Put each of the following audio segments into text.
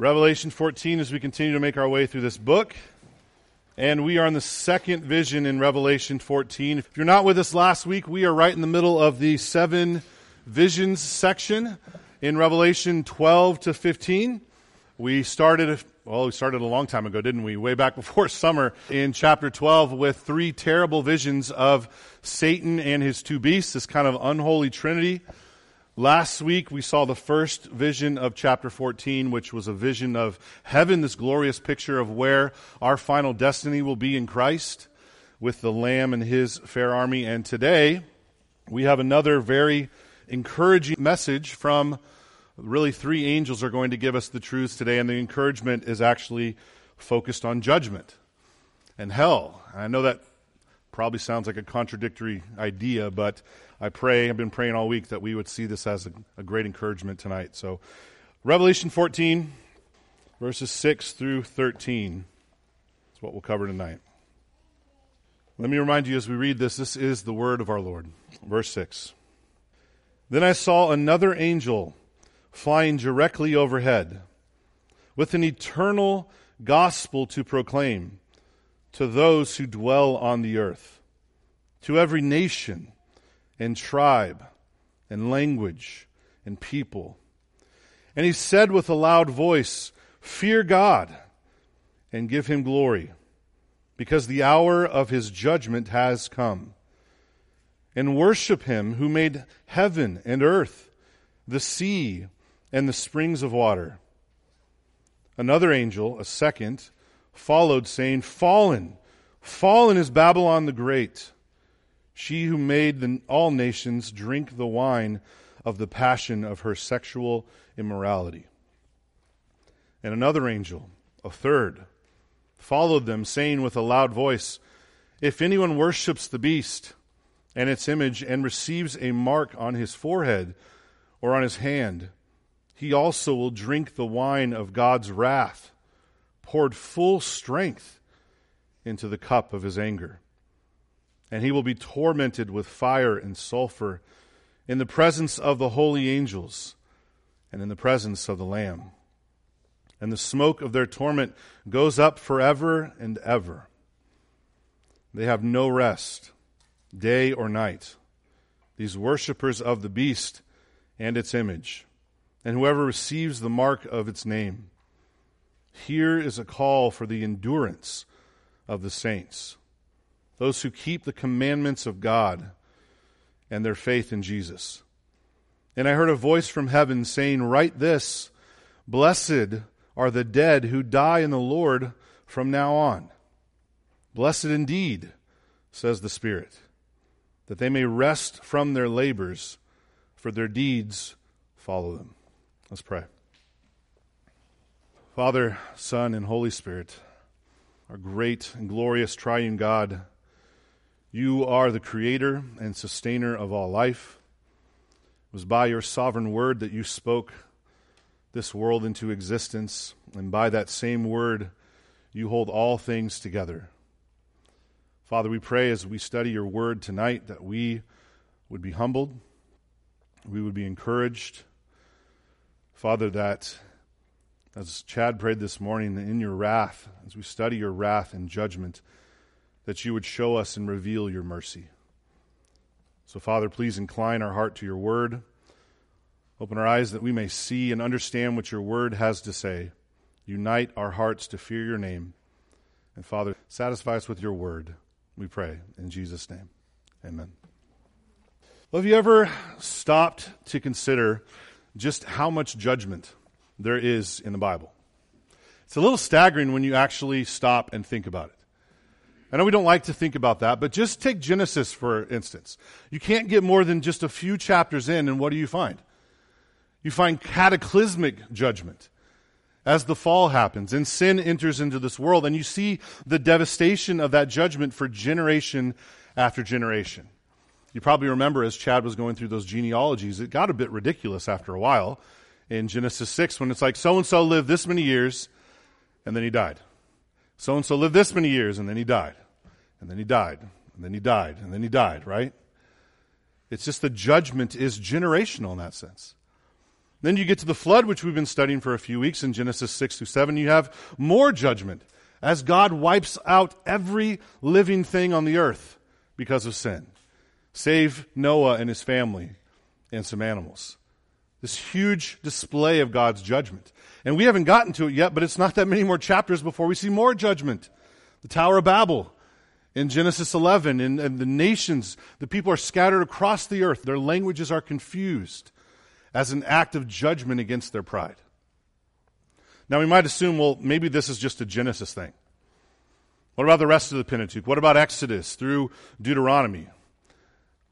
Revelation 14 as we continue to make our way through this book. And we are in the second vision in Revelation 14. If you're not with us last week, we are right in the middle of the seven visions section in Revelation 12 to 15. We started, well, we started a long time ago, didn't we? Way back before summer in chapter 12 with three terrible visions of Satan and his two beasts, this kind of unholy trinity. Last week, we saw the first vision of chapter 14, which was a vision of heaven, this glorious picture of where our final destiny will be in Christ with the Lamb and his fair army. And today, we have another very encouraging message from really three angels are going to give us the truths today. And the encouragement is actually focused on judgment and hell. I know that probably sounds like a contradictory idea, but I pray, I've been praying all week that we would see this as a, a great encouragement tonight. So, Revelation 14, verses 6 through 13 is what we'll cover tonight. Let me remind you as we read this this is the word of our Lord. Verse 6. Then I saw another angel flying directly overhead with an eternal gospel to proclaim to those who dwell on the earth, to every nation and tribe and language and people. And he said with a loud voice, Fear God and give him glory, because the hour of his judgment has come. And worship him who made heaven and earth, the sea, and the springs of water. Another angel, a second, followed, saying, Fallen, fallen is Babylon the Great she who made the, all nations drink the wine of the passion of her sexual immorality. And another angel, a third, followed them, saying with a loud voice, If anyone worships the beast and its image and receives a mark on his forehead or on his hand, he also will drink the wine of God's wrath, poured full strength into the cup of his anger and he will be tormented with fire and sulfur in the presence of the holy angels and in the presence of the Lamb. And the smoke of their torment goes up forever and ever. They have no rest, day or night, these worshippers of the beast and its image, and whoever receives the mark of its name. Here is a call for the endurance of the saints those who keep the commandments of God and their faith in Jesus. And I heard a voice from heaven saying, Write this Blessed are the dead who die in the Lord from now on. Blessed indeed, says the Spirit, that they may rest from their labors, for their deeds follow them. Let's pray. Father, Son, and Holy Spirit, our great and glorious triune God, you are the creator and sustainer of all life. It was by your sovereign word that you spoke this world into existence, and by that same word, you hold all things together. Father, we pray as we study your word tonight that we would be humbled, we would be encouraged. Father, that as Chad prayed this morning, in your wrath, as we study your wrath and judgment, that you would show us and reveal your mercy. So, Father, please incline our heart to your word. Open our eyes that we may see and understand what your word has to say. Unite our hearts to fear your name. And, Father, satisfy us with your word. We pray in Jesus' name. Amen. Well, have you ever stopped to consider just how much judgment there is in the Bible? It's a little staggering when you actually stop and think about it. I know we don't like to think about that, but just take Genesis for instance. You can't get more than just a few chapters in, and what do you find? You find cataclysmic judgment as the fall happens and sin enters into this world, and you see the devastation of that judgment for generation after generation. You probably remember as Chad was going through those genealogies, it got a bit ridiculous after a while in Genesis 6 when it's like so and so lived this many years and then he died. So and so lived this many years and then he died. And then he died. And then he died. And then he died, right? It's just the judgment is generational in that sense. Then you get to the flood, which we've been studying for a few weeks in Genesis 6 through 7. You have more judgment as God wipes out every living thing on the earth because of sin, save Noah and his family and some animals. This huge display of God's judgment. And we haven't gotten to it yet, but it's not that many more chapters before we see more judgment. The Tower of Babel in Genesis 11, and, and the nations, the people are scattered across the earth. Their languages are confused as an act of judgment against their pride. Now, we might assume, well, maybe this is just a Genesis thing. What about the rest of the Pentateuch? What about Exodus through Deuteronomy?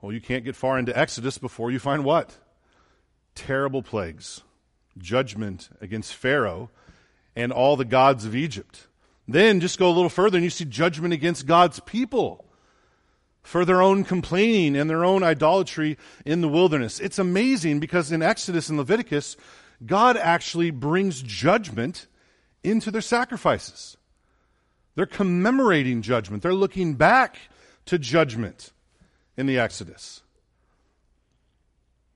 Well, you can't get far into Exodus before you find what? Terrible plagues, judgment against Pharaoh and all the gods of Egypt. Then just go a little further and you see judgment against God's people for their own complaining and their own idolatry in the wilderness. It's amazing because in Exodus and Leviticus, God actually brings judgment into their sacrifices. They're commemorating judgment, they're looking back to judgment in the Exodus.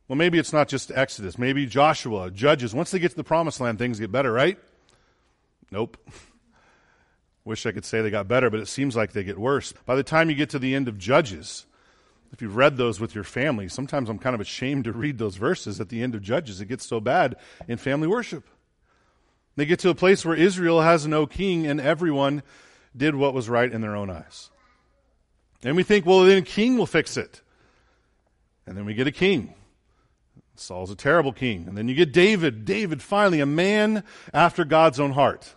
Well, maybe it's not just Exodus. Maybe Joshua, Judges. Once they get to the promised land, things get better, right? Nope. Wish I could say they got better, but it seems like they get worse. By the time you get to the end of Judges, if you've read those with your family, sometimes I'm kind of ashamed to read those verses at the end of Judges. It gets so bad in family worship. They get to a place where Israel has no king and everyone did what was right in their own eyes. And we think, well, then a king will fix it. And then we get a king. Saul's a terrible king. And then you get David. David, finally, a man after God's own heart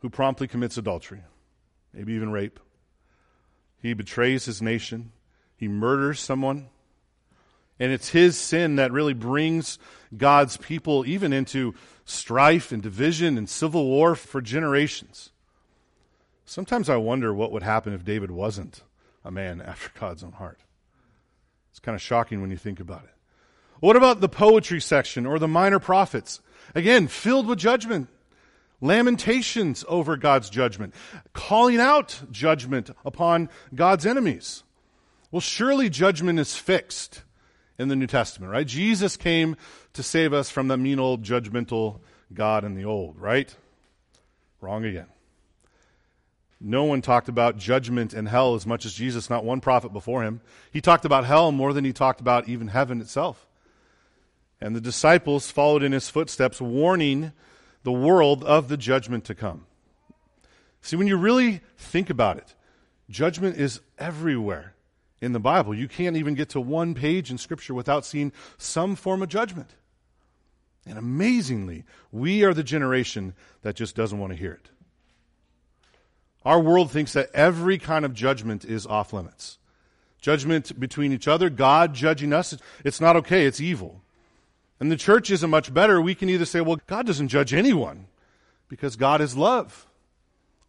who promptly commits adultery, maybe even rape. He betrays his nation, he murders someone. And it's his sin that really brings God's people even into strife and division and civil war for generations. Sometimes I wonder what would happen if David wasn't a man after God's own heart. It's kind of shocking when you think about it. What about the poetry section or the minor prophets? Again, filled with judgment lamentations over God's judgment, calling out judgment upon God's enemies. Well, surely judgment is fixed in the New Testament, right? Jesus came to save us from the mean old judgmental God in the old, right? Wrong again. No one talked about judgment and hell as much as Jesus, not one prophet before him. He talked about hell more than he talked about even heaven itself. And the disciples followed in his footsteps, warning the world of the judgment to come. See, when you really think about it, judgment is everywhere in the Bible. You can't even get to one page in Scripture without seeing some form of judgment. And amazingly, we are the generation that just doesn't want to hear it. Our world thinks that every kind of judgment is off limits. Judgment between each other, God judging us, it's not okay, it's evil. And the church isn't much better. We can either say, well, God doesn't judge anyone because God is love.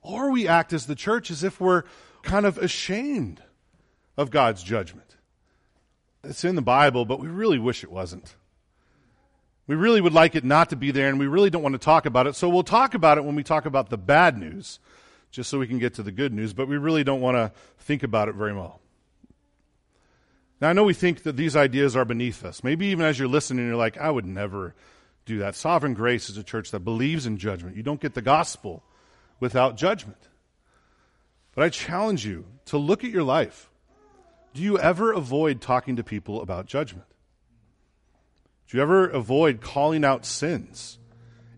Or we act as the church as if we're kind of ashamed of God's judgment. It's in the Bible, but we really wish it wasn't. We really would like it not to be there, and we really don't want to talk about it. So we'll talk about it when we talk about the bad news, just so we can get to the good news, but we really don't want to think about it very well. Now, I know we think that these ideas are beneath us. Maybe even as you're listening, you're like, I would never do that. Sovereign Grace is a church that believes in judgment. You don't get the gospel without judgment. But I challenge you to look at your life. Do you ever avoid talking to people about judgment? Do you ever avoid calling out sins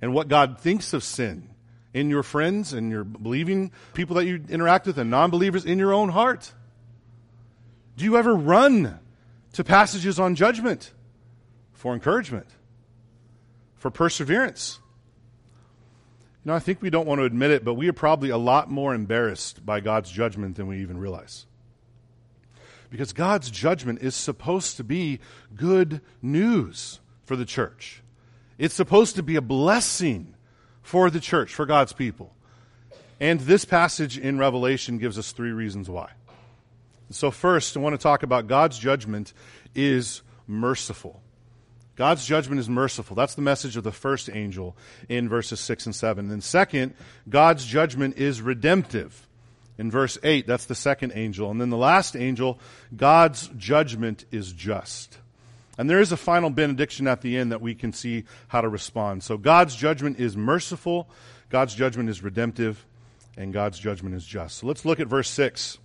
and what God thinks of sin in your friends and your believing people that you interact with and non believers in your own heart? Do you ever run to passages on judgment for encouragement, for perseverance? You know, I think we don't want to admit it, but we are probably a lot more embarrassed by God's judgment than we even realize. Because God's judgment is supposed to be good news for the church. It's supposed to be a blessing for the church, for God's people. And this passage in Revelation gives us three reasons why. So, first, I want to talk about God's judgment is merciful. God's judgment is merciful. That's the message of the first angel in verses 6 and 7. And then, second, God's judgment is redemptive. In verse 8, that's the second angel. And then the last angel, God's judgment is just. And there is a final benediction at the end that we can see how to respond. So God's judgment is merciful, God's judgment is redemptive, and God's judgment is just. So let's look at verse 6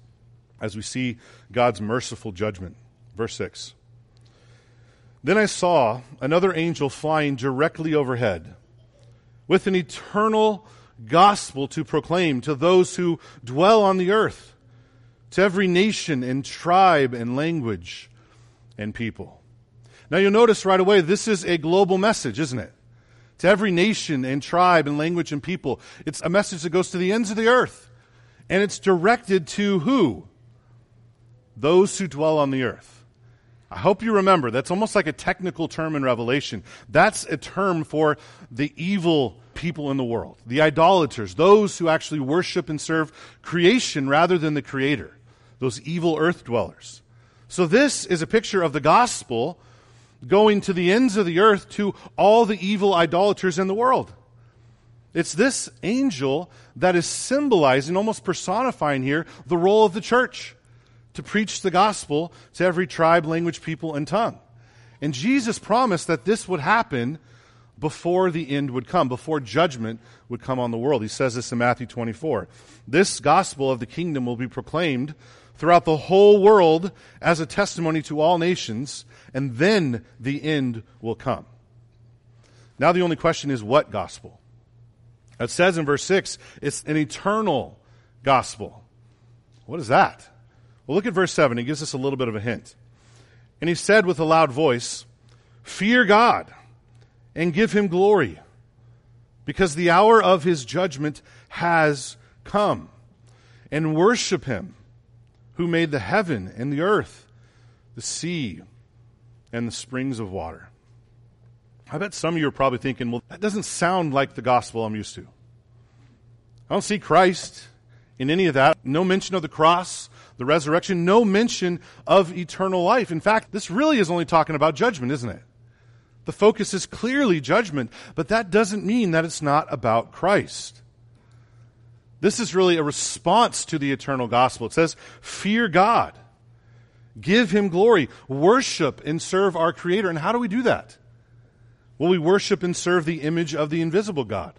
as we see God's merciful judgment. Verse 6. Then I saw another angel flying directly overhead with an eternal gospel to proclaim to those who dwell on the earth, to every nation and tribe and language and people. Now you'll notice right away, this is a global message, isn't it? To every nation and tribe and language and people. It's a message that goes to the ends of the earth. And it's directed to who? Those who dwell on the earth. I hope you remember, that's almost like a technical term in Revelation. That's a term for the evil people in the world, the idolaters, those who actually worship and serve creation rather than the Creator, those evil earth dwellers. So, this is a picture of the gospel going to the ends of the earth to all the evil idolaters in the world. It's this angel that is symbolizing, almost personifying here, the role of the church to preach the gospel to every tribe, language, people, and tongue. And Jesus promised that this would happen before the end would come, before judgment would come on the world. He says this in Matthew 24. This gospel of the kingdom will be proclaimed throughout the whole world as a testimony to all nations, and then the end will come. Now, the only question is what gospel? It says in verse 6 it's an eternal gospel. What is that? Well, look at verse 7. He gives us a little bit of a hint. And he said with a loud voice, Fear God and give him glory, because the hour of his judgment has come. And worship him who made the heaven and the earth, the sea, and the springs of water. I bet some of you are probably thinking, well, that doesn't sound like the gospel I'm used to. I don't see Christ in any of that. No mention of the cross, the resurrection, no mention of eternal life. In fact, this really is only talking about judgment, isn't it? The focus is clearly judgment, but that doesn't mean that it's not about Christ. This is really a response to the eternal gospel. It says, Fear God, give him glory, worship and serve our Creator. And how do we do that? Well, we worship and serve the image of the invisible God,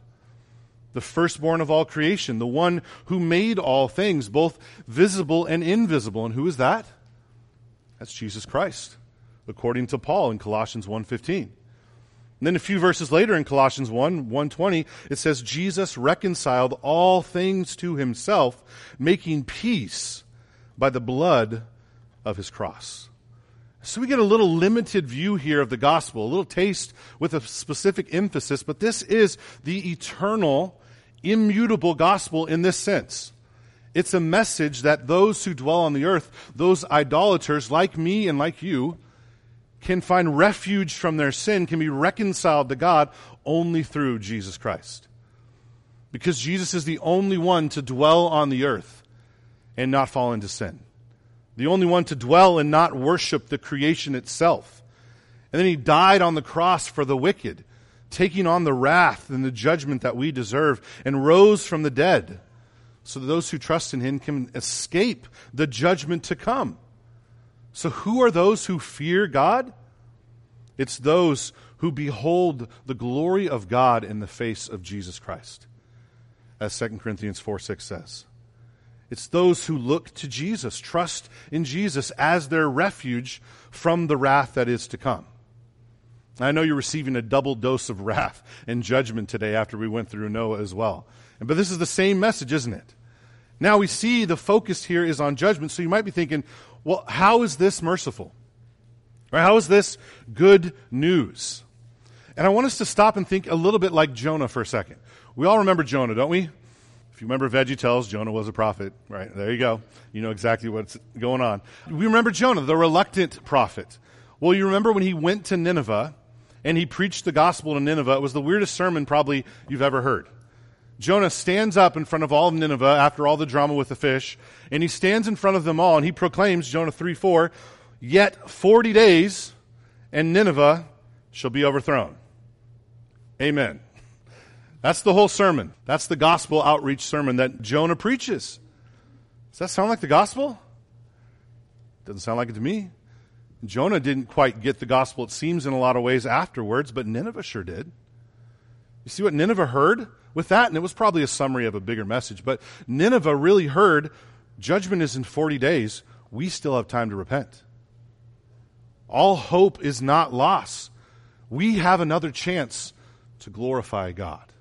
the firstborn of all creation, the one who made all things, both visible and invisible. And who is that? That's Jesus Christ, according to Paul in Colossians 1:15. And then a few verses later in Colossians 1 120, it says, Jesus reconciled all things to himself, making peace by the blood of his cross. So we get a little limited view here of the gospel, a little taste with a specific emphasis, but this is the eternal, immutable gospel in this sense. It's a message that those who dwell on the earth, those idolaters like me and like you, can find refuge from their sin, can be reconciled to God only through Jesus Christ. Because Jesus is the only one to dwell on the earth and not fall into sin. The only one to dwell and not worship the creation itself. And then he died on the cross for the wicked, taking on the wrath and the judgment that we deserve, and rose from the dead so that those who trust in him can escape the judgment to come. So, who are those who fear God? It's those who behold the glory of God in the face of Jesus Christ, as 2 Corinthians 4 6 says. It's those who look to Jesus, trust in Jesus as their refuge from the wrath that is to come. I know you're receiving a double dose of wrath and judgment today after we went through Noah as well. But this is the same message, isn't it? Now we see the focus here is on judgment, so you might be thinking, well, how is this merciful? Or how is this good news? And I want us to stop and think a little bit like Jonah for a second. We all remember Jonah, don't we? If you remember Veggie Tales, Jonah was a prophet. Right, there you go. You know exactly what's going on. We remember Jonah, the reluctant prophet. Well, you remember when he went to Nineveh and he preached the gospel to Nineveh. It was the weirdest sermon probably you've ever heard. Jonah stands up in front of all of Nineveh after all the drama with the fish, and he stands in front of them all and he proclaims, Jonah 3 4, Yet 40 days, and Nineveh shall be overthrown. Amen. That's the whole sermon. That's the gospel outreach sermon that Jonah preaches. Does that sound like the gospel? Doesn't sound like it to me. Jonah didn't quite get the gospel, it seems, in a lot of ways afterwards, but Nineveh sure did. You see what Nineveh heard with that? And it was probably a summary of a bigger message, but Nineveh really heard judgment is in 40 days. We still have time to repent. All hope is not lost. We have another chance to glorify God.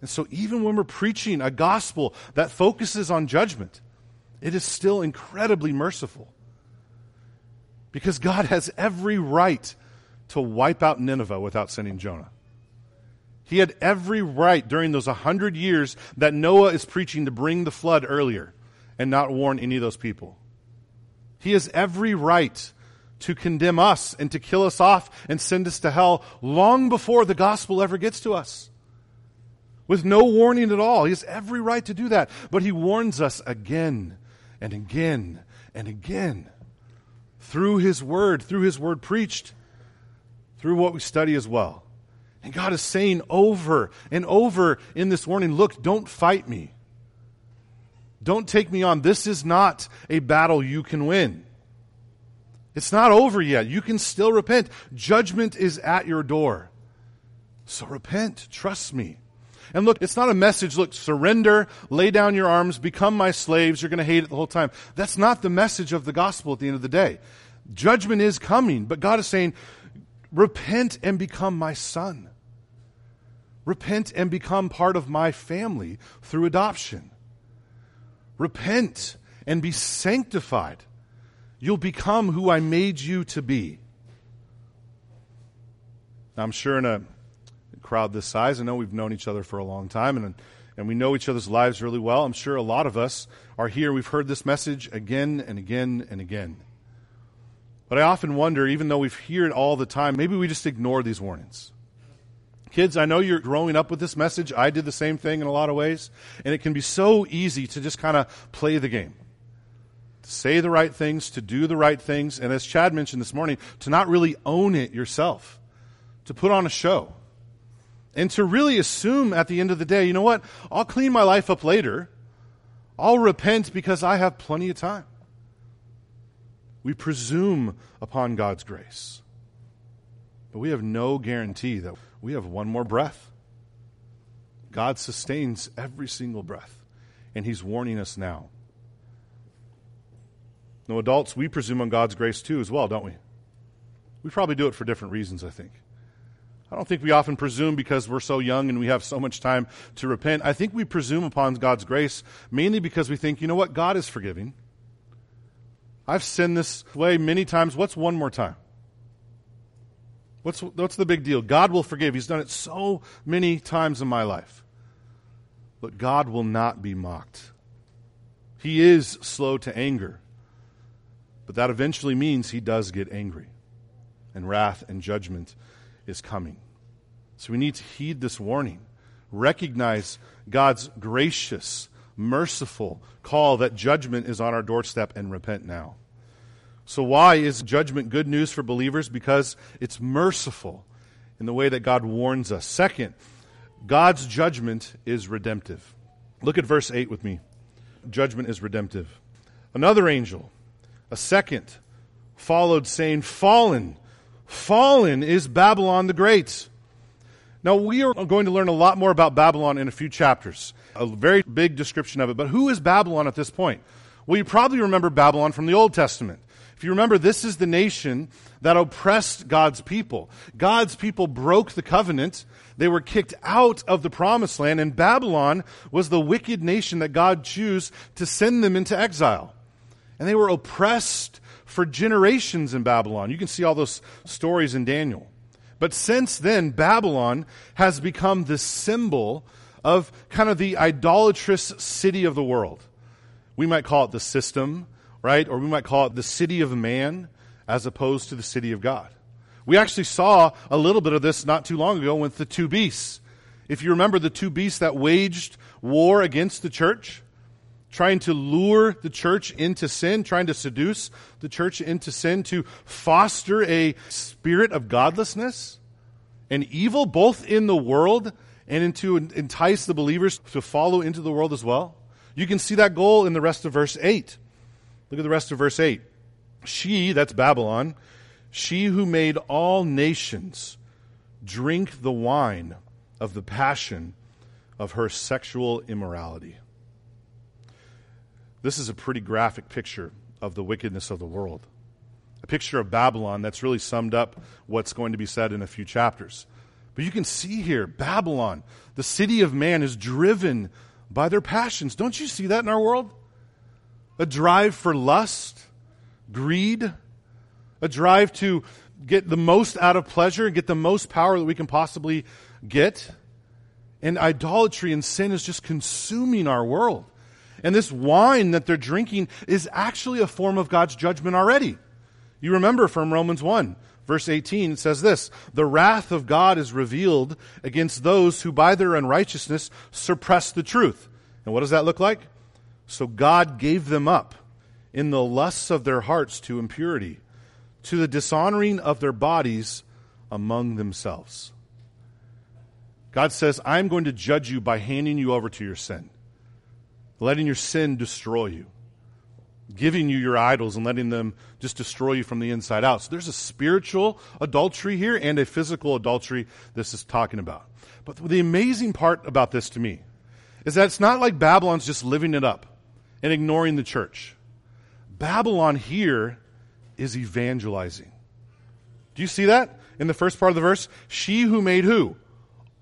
And so, even when we're preaching a gospel that focuses on judgment, it is still incredibly merciful. Because God has every right to wipe out Nineveh without sending Jonah. He had every right during those 100 years that Noah is preaching to bring the flood earlier and not warn any of those people. He has every right to condemn us and to kill us off and send us to hell long before the gospel ever gets to us. With no warning at all. He has every right to do that. But he warns us again and again and again through his word, through his word preached, through what we study as well. And God is saying over and over in this warning look, don't fight me. Don't take me on. This is not a battle you can win. It's not over yet. You can still repent. Judgment is at your door. So repent. Trust me. And look, it's not a message, look, surrender, lay down your arms, become my slaves, you're going to hate it the whole time. That's not the message of the gospel at the end of the day. Judgment is coming, but God is saying, repent and become my son. Repent and become part of my family through adoption. Repent and be sanctified You'll become who I made you to be. I'm sure in a crowd this size, I know we've known each other for a long time and, and we know each other's lives really well. I'm sure a lot of us are here. We've heard this message again and again and again. But I often wonder, even though we hear it all the time, maybe we just ignore these warnings. Kids, I know you're growing up with this message. I did the same thing in a lot of ways. And it can be so easy to just kind of play the game to say the right things, to do the right things, and as Chad mentioned this morning, to not really own it yourself, to put on a show, and to really assume at the end of the day, you know what, I'll clean my life up later. I'll repent because I have plenty of time. We presume upon God's grace. But we have no guarantee that we have one more breath. God sustains every single breath, and He's warning us now. No, adults, we presume on God's grace too, as well, don't we? We probably do it for different reasons, I think. I don't think we often presume because we're so young and we have so much time to repent. I think we presume upon God's grace mainly because we think, you know what, God is forgiving. I've sinned this way many times. What's one more time? What's, what's the big deal? God will forgive. He's done it so many times in my life. But God will not be mocked. He is slow to anger. But that eventually means he does get angry, and wrath and judgment is coming. So we need to heed this warning, recognize God's gracious, merciful call that judgment is on our doorstep and repent now. So, why is judgment good news for believers? Because it's merciful in the way that God warns us. Second, God's judgment is redemptive. Look at verse 8 with me. Judgment is redemptive. Another angel a second followed, saying, Fallen, fallen is Babylon the Great. Now, we are going to learn a lot more about Babylon in a few chapters, a very big description of it. But who is Babylon at this point? Well, you probably remember Babylon from the Old Testament. If you remember, this is the nation that oppressed God's people. God's people broke the covenant. They were kicked out of the promised land, and Babylon was the wicked nation that God chose to send them into exile. And they were oppressed for generations in Babylon. You can see all those stories in Daniel. But since then, Babylon has become the symbol of kind of the idolatrous city of the world. We might call it the system, right? Or we might call it the city of man as opposed to the city of God. We actually saw a little bit of this not too long ago with the two beasts. If you remember the two beasts that waged war against the church, trying to lure the church into sin, trying to seduce the church into sin, to foster a spirit of godlessness and evil, both in the world and to entice the believers to follow into the world as well. You can see that goal in the rest of verse 8. Look at the rest of verse 8. She, that's Babylon, she who made all nations drink the wine of the passion of her sexual immorality. This is a pretty graphic picture of the wickedness of the world. A picture of Babylon that's really summed up what's going to be said in a few chapters. But you can see here, Babylon, the city of man, is driven by their passions. Don't you see that in our world? A drive for lust, greed, a drive to get the most out of pleasure and get the most power that we can possibly get. And idolatry and sin is just consuming our world. And this wine that they're drinking is actually a form of God's judgment already. You remember from Romans 1, verse 18, it says this The wrath of God is revealed against those who by their unrighteousness suppress the truth. And what does that look like? So God gave them up in the lusts of their hearts to impurity, to the dishonoring of their bodies among themselves. God says, I'm going to judge you by handing you over to your sin, letting your sin destroy you, giving you your idols and letting them just destroy you from the inside out. So there's a spiritual adultery here and a physical adultery this is talking about. But the amazing part about this to me is that it's not like Babylon's just living it up and ignoring the church. Babylon here is evangelizing. Do you see that in the first part of the verse? She who made who?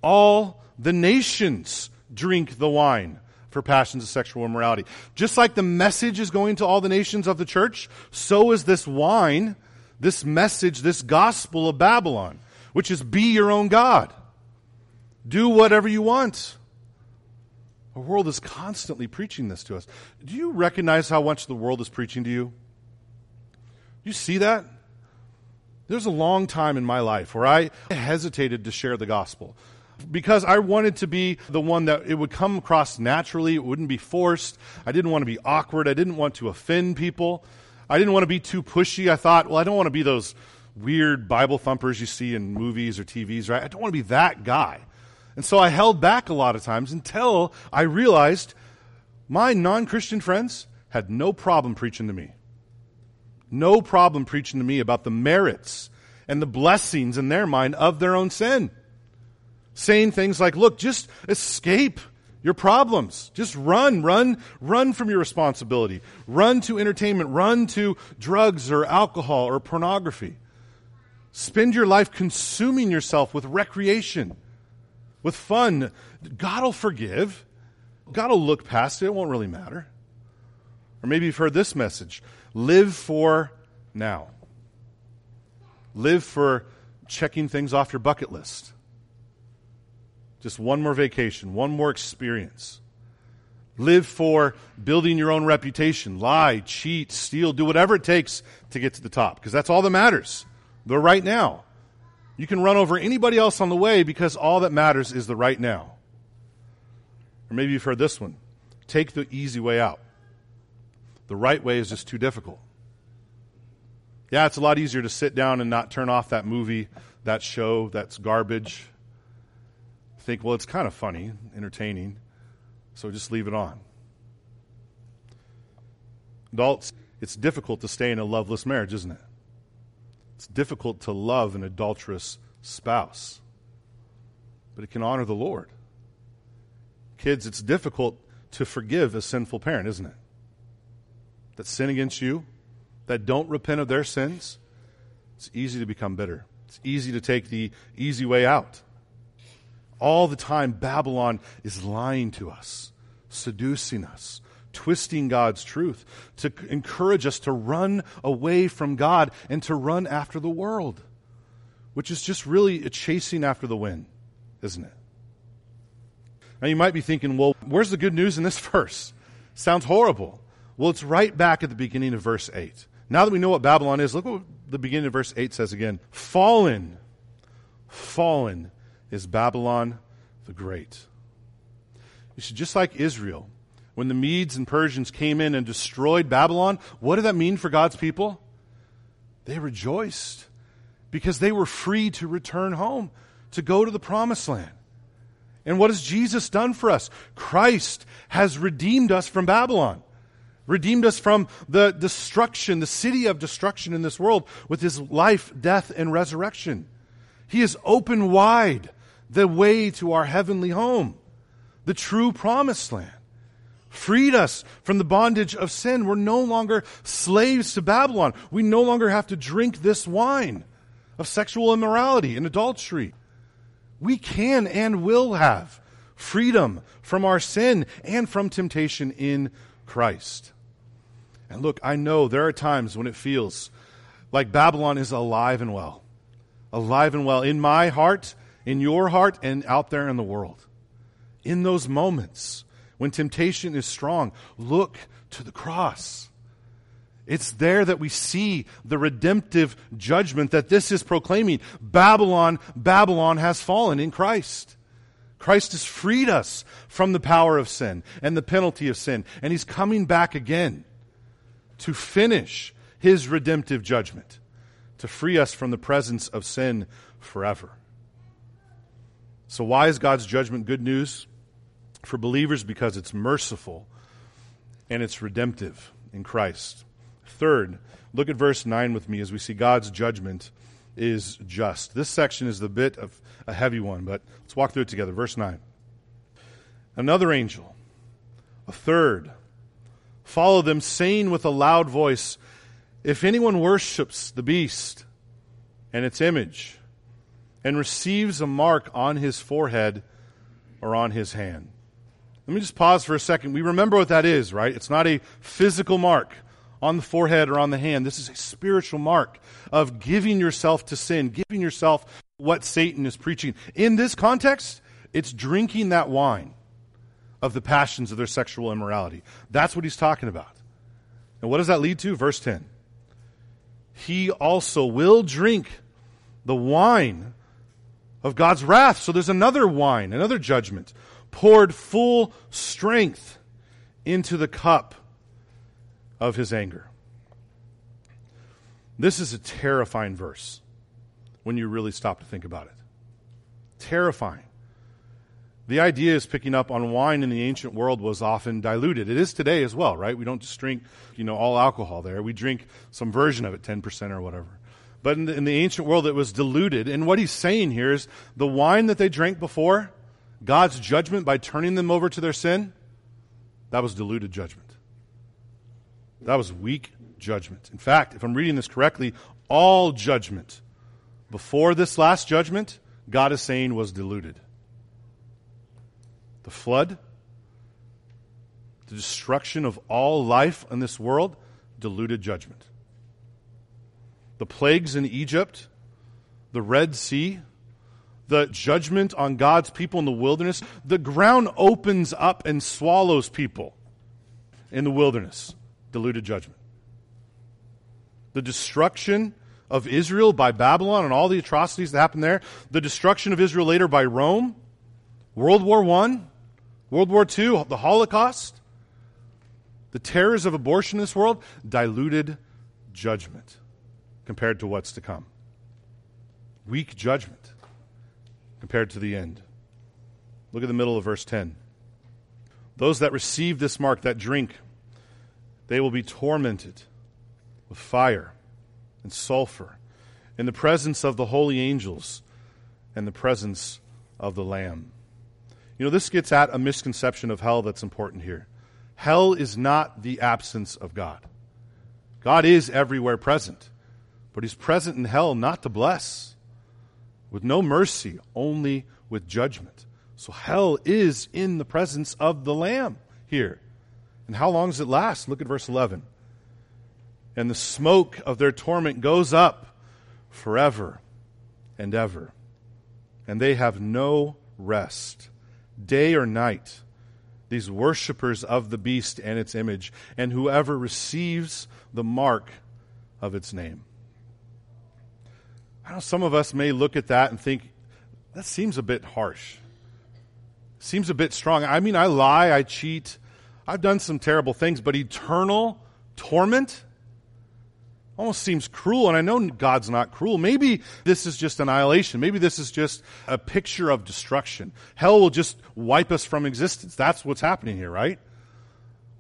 all the nations drink the wine for passions of sexual immorality. Just like the message is going to all the nations of the church, so is this wine, this message, this gospel of Babylon, which is be your own God. Do whatever you want. The world is constantly preaching this to us. Do you recognize how much the world is preaching to you? You see that? There's a long time in my life where I hesitated to share the gospel because I wanted to be the one that it would come across naturally, it wouldn't be forced. I didn't want to be awkward, I didn't want to offend people. I didn't want to be too pushy. I thought, well, I don't want to be those weird Bible thumpers you see in movies or TVs, right? I don't want to be that guy. And so I held back a lot of times until I realized my non Christian friends had no problem preaching to me. No problem preaching to me about the merits and the blessings in their mind of their own sin saying things like, look, just escape your problems. Just run, run, run from your responsibility. Run to entertainment, run to drugs or alcohol or pornography. Spend your life consuming yourself with recreation, with fun. God will forgive. God will look past it. It won't really matter. Or maybe you've heard this message live for now. Live for checking things off your bucket list. Just one more vacation, one more experience. Live for building your own reputation. Lie, cheat, steal, do whatever it takes to get to the top, because that's all that matters. The right now. You can run over anybody else on the way because all that matters is the right now. Or maybe you've heard this one take the easy way out. The right way is just too difficult. Yeah, it's a lot easier to sit down and not turn off that movie, that show, that's garbage think, well, it's kind of funny, entertaining, so just leave it on. Adults, it's difficult to stay in a loveless marriage, isn't it? It's difficult to love an adulterous spouse, but it can honor the Lord. Kids, it's difficult to forgive a sinful parent, isn't it? That sin against you, that don't repent of their sins, it's easy to become bitter. It's easy to take the easy way out. All the time, Babylon is lying to us, seducing us, twisting God's truth to encourage us to run away from God and to run after the world, which is just really a chasing after the wind, isn't it? Now, you might be thinking, well, where's the good news in this verse? Sounds horrible. Well, it's right back at the beginning of verse 8. Now that we know what Babylon is, look what the beginning of verse 8 says again. Fallen, fallen is Babylon the Great. You see, just like Israel, when the Medes and Persians came in and destroyed Babylon, what did that mean for God's people? They rejoiced because they were free to return home, to go to the promised land. And what has Jesus done for us? Christ has redeemed us from Babylon. redeemed us from the destruction, the city of destruction in this world with his life, death, and resurrection. He has opened wide the way to our heavenly home, the true promised land. Freed us from the bondage of sin. We're no longer slaves to Babylon. We no longer have to drink this wine of sexual immorality and adultery. We can and will have freedom from our sin and from temptation in Christ. And look, I know there are times when it feels like Babylon is alive and well. Alive and well in my heart, in your heart, and out there in the world. In those moments when temptation is strong, look to the cross. It's there that we see the redemptive judgment that this is proclaiming. Babylon, Babylon has fallen in Christ. Christ has freed us from the power of sin and the penalty of sin, and he's coming back again to finish his redemptive judgment, to free us from the presence of sin forever. So, why is God's judgment good news for believers? Because it's merciful and it's redemptive in Christ. Third, look at verse 9 with me as we see God's judgment is just. This section is the bit of a heavy one, but let's walk through it together. Verse 9. Another angel, a third, follow them, saying with a loud voice, If anyone worships the beast and its image, and receives a mark on his forehead or on his hand. Let me just pause for a second. We remember what that is, right? It's not a physical mark on the forehead or on the hand. This is a spiritual mark of giving yourself to sin, giving yourself what Satan is preaching. In this context, it's drinking that wine of the passions of their sexual immorality. That's what he's talking about. And what does that lead to? Verse 10. He also will drink the wine of God's wrath. So there's another wine, another judgment, poured full strength into the cup of his anger. This is a terrifying verse when you really stop to think about it. Terrifying. The idea is picking up on wine in the ancient world was often diluted. It is today as well, right? We don't just drink, you know, all alcohol there. We drink some version of it, 10% or whatever. But in the, in the ancient world, it was diluted. And what he's saying here is the wine that they drank before, God's judgment by turning them over to their sin, that was diluted judgment. That was weak judgment. In fact, if I'm reading this correctly, all judgment before this last judgment, God is saying was diluted the flood, the destruction of all life in this world, diluted judgment. The plagues in Egypt, the Red Sea, the judgment on God's people in the wilderness, the ground opens up and swallows people in the wilderness. Diluted judgment. The destruction of Israel by Babylon and all the atrocities that happened there, the destruction of Israel later by Rome, World War I, World War II, the Holocaust, the terrors of abortion in this world, diluted judgment compared to what's to come. Weak judgment compared to the end. Look at the middle of verse 10. Those that receive this mark, that drink, they will be tormented with fire and sulfur in the presence of the holy angels and the presence of the Lamb. You know, this gets at a misconception of hell that's important here. Hell is not the absence of God. God is everywhere present, but He's present in hell not to bless, with no mercy, only with judgment. So hell is in the presence of the Lamb here. And how long does it last? Look at verse 11. And the smoke of their torment goes up forever and ever, and they have no rest day or night, these worshippers of the beast and its image, and whoever receives the mark of its name. I know some of us may look at that and think, that seems a bit harsh. Seems a bit strong. I mean, I lie, I cheat, I've done some terrible things, but eternal torment? almost seems cruel, and I know God's not cruel. Maybe this is just annihilation. Maybe this is just a picture of destruction. Hell will just wipe us from existence. That's what's happening here, right?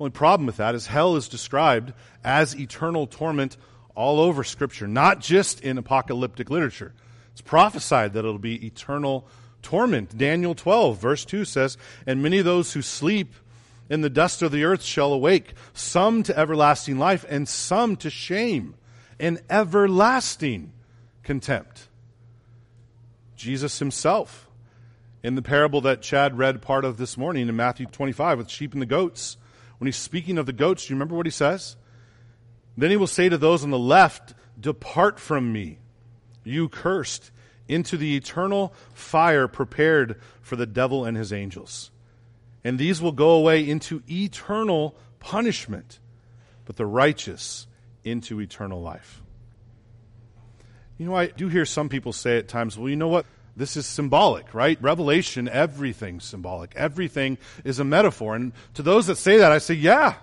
Only problem with that is hell is described as eternal torment all over Scripture, not just in apocalyptic literature. It's prophesied that it'll be eternal torment. Daniel 12, verse 2 says, And many of those who sleep in the dust of the earth shall awake, some to everlasting life, and some to shame and everlasting contempt. Jesus himself, in the parable that Chad read part of this morning in Matthew 25 with sheep and the goats, when he's speaking of the goats, do you remember what he says? Then he will say to those on the left, Depart from me, you cursed, into the eternal fire prepared for the devil and his angels. And these will go away into eternal punishment, but the righteous into eternal life. You know, I do hear some people say at times, well, you know what? This is symbolic, right? Revelation, everything's symbolic. Everything is a metaphor. And to those that say that, I say, yeah,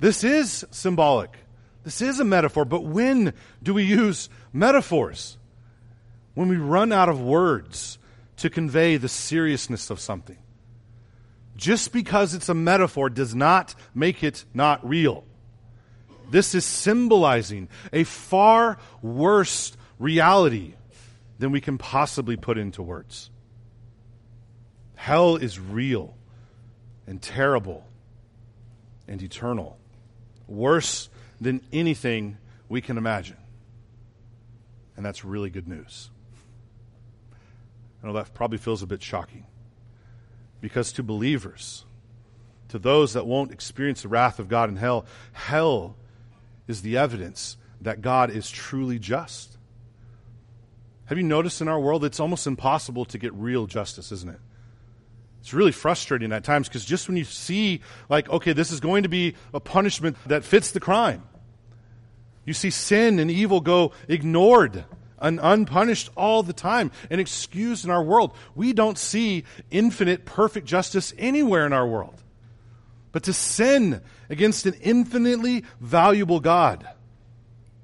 this is symbolic. This is a metaphor. But when do we use metaphors? When we run out of words to convey the seriousness of something. Just because it's a metaphor does not make it not real. This is symbolizing a far worse reality than we can possibly put into words. Hell is real and terrible and eternal, worse than anything we can imagine. And that's really good news. I know that probably feels a bit shocking because to believers, to those that won't experience the wrath of God in hell, hell is the evidence that God is truly just. Have you noticed in our world it's almost impossible to get real justice, isn't it? It's really frustrating at times because just when you see, like, okay, this is going to be a punishment that fits the crime, you see sin and evil go ignored and unpunished all the time and excused in our world. We don't see infinite, perfect justice anywhere in our world. But to sin against an infinitely valuable God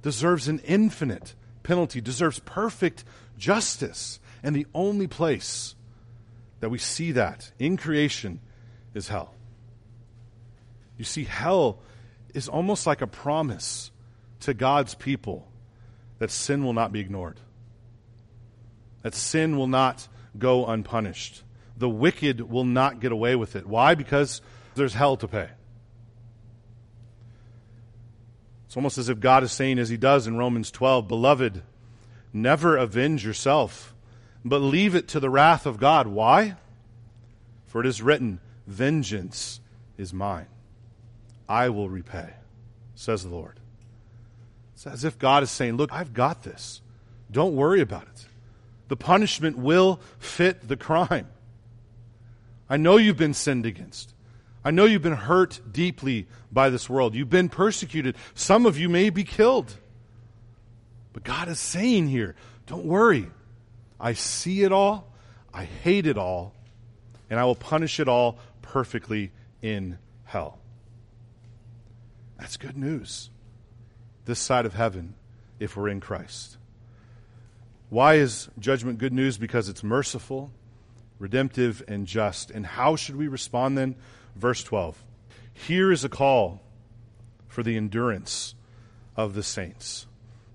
deserves an infinite penalty, deserves perfect justice. And the only place that we see that in creation is hell. You see, hell is almost like a promise to God's people that sin will not be ignored, that sin will not go unpunished. The wicked will not get away with it. Why? Because there's hell to pay. It's almost as if God is saying, as he does in Romans 12, Beloved, never avenge yourself, but leave it to the wrath of God. Why? For it is written, Vengeance is mine. I will repay, says the Lord. It's as if God is saying, Look, I've got this. Don't worry about it. The punishment will fit the crime. I know you've been sinned against. I know you've been hurt deeply by this world. You've been persecuted. Some of you may be killed. But God is saying here, don't worry. I see it all. I hate it all. And I will punish it all perfectly in hell. That's good news. This side of heaven, if we're in Christ. Why is judgment good news? Because it's merciful, redemptive, and just. And how should we respond then? Verse 12. Here is a call for the endurance of the saints,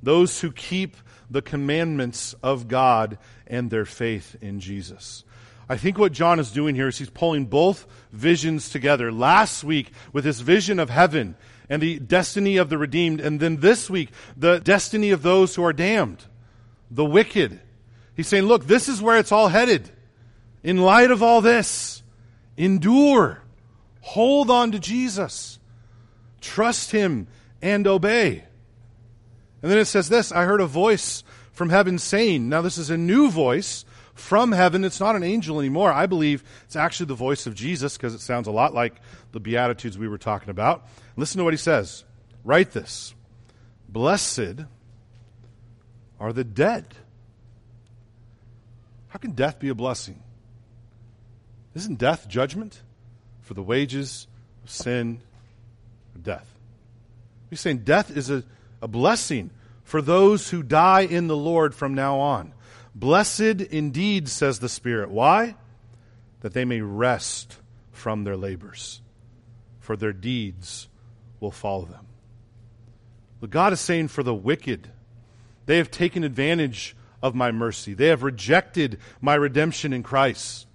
those who keep the commandments of God and their faith in Jesus. I think what John is doing here is he's pulling both visions together. Last week, with his vision of heaven and the destiny of the redeemed, and then this week, the destiny of those who are damned, the wicked. He's saying, look, this is where it's all headed. In light of all this, endure. Hold on to Jesus. Trust Him and obey. And then it says this I heard a voice from heaven saying, now this is a new voice from heaven. It's not an angel anymore. I believe it's actually the voice of Jesus because it sounds a lot like the Beatitudes we were talking about. Listen to what he says. Write this Blessed are the dead. How can death be a blessing? Isn't death judgment? for the wages of sin death. He's saying death is a, a blessing for those who die in the Lord from now on. Blessed indeed, says the Spirit. Why? That they may rest from their labors. for their deeds will follow them. But God is saying, for the wicked, they have taken advantage of my mercy. They have rejected my redemption in Christ.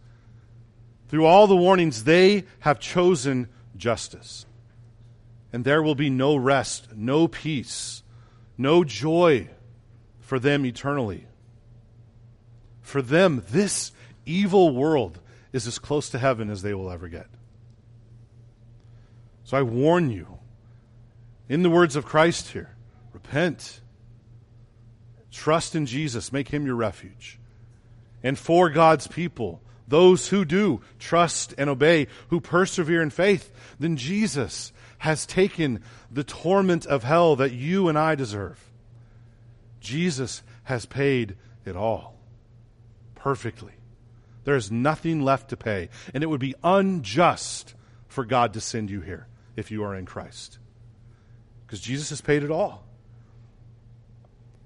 Through all the warnings, they have chosen justice. And there will be no rest, no peace, no joy for them eternally. For them, this evil world is as close to heaven as they will ever get. So I warn you, in the words of Christ here, repent, trust in Jesus, make him your refuge. And for God's people, those who do trust and obey, who persevere in faith, then Jesus has taken the torment of hell that you and I deserve. Jesus has paid it all perfectly. There is nothing left to pay, and it would be unjust for God to send you here if you are in Christ. Because Jesus has paid it all.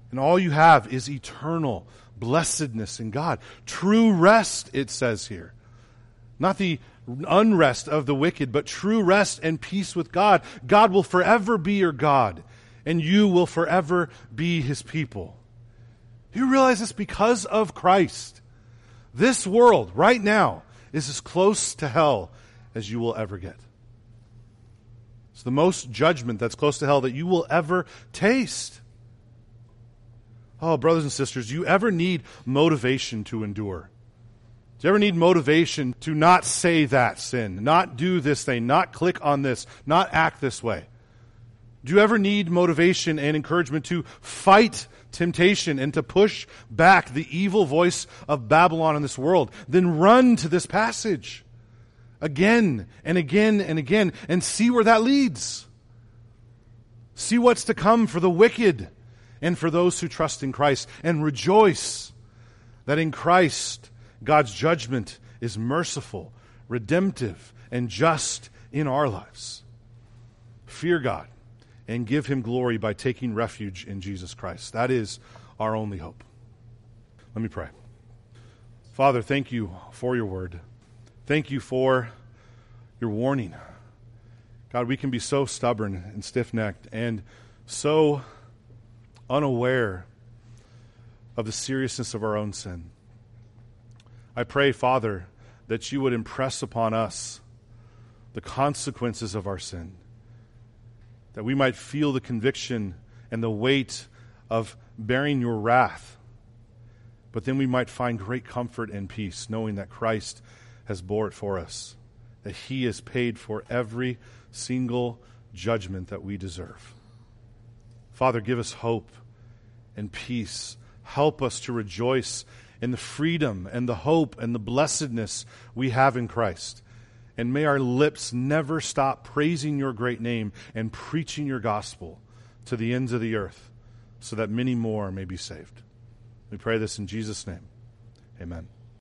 And all you have is eternal blessedness in God. True rest, it says here. Not the unrest of the wicked, but true rest and peace with God. God will forever be your God, and you will forever be his people. Do you realize this? Because of Christ, this world right now is as close to hell as you will ever get. It's the most judgment that's close to hell that you will ever taste. Oh, brothers and sisters, you ever need motivation to endure? Do you ever need motivation to not say that sin, not do this thing, not click on this, not act this way? Do you ever need motivation and encouragement to fight temptation and to push back the evil voice of Babylon in this world? Then run to this passage again and again and again and see where that leads. See what's to come for the wicked and for those who trust in Christ and rejoice that in Christ God's judgment is merciful, redemptive, and just in our lives. Fear God and give Him glory by taking refuge in Jesus Christ. That is our only hope. Let me pray. Father, thank you for your word. Thank you for your warning. God, we can be so stubborn and stiff necked and so unaware of the seriousness of our own sin. I pray, Father, that you would impress upon us the consequences of our sin, that we might feel the conviction and the weight of bearing your wrath, but then we might find great comfort and peace knowing that Christ has bore it for us, that he has paid for every single judgment that we deserve. Father, give us hope and peace. Help us to rejoice in the freedom and the hope and the blessedness we have in Christ. And may our lips never stop praising your great name and preaching your gospel to the ends of the earth so that many more may be saved. We pray this in Jesus' name. Amen.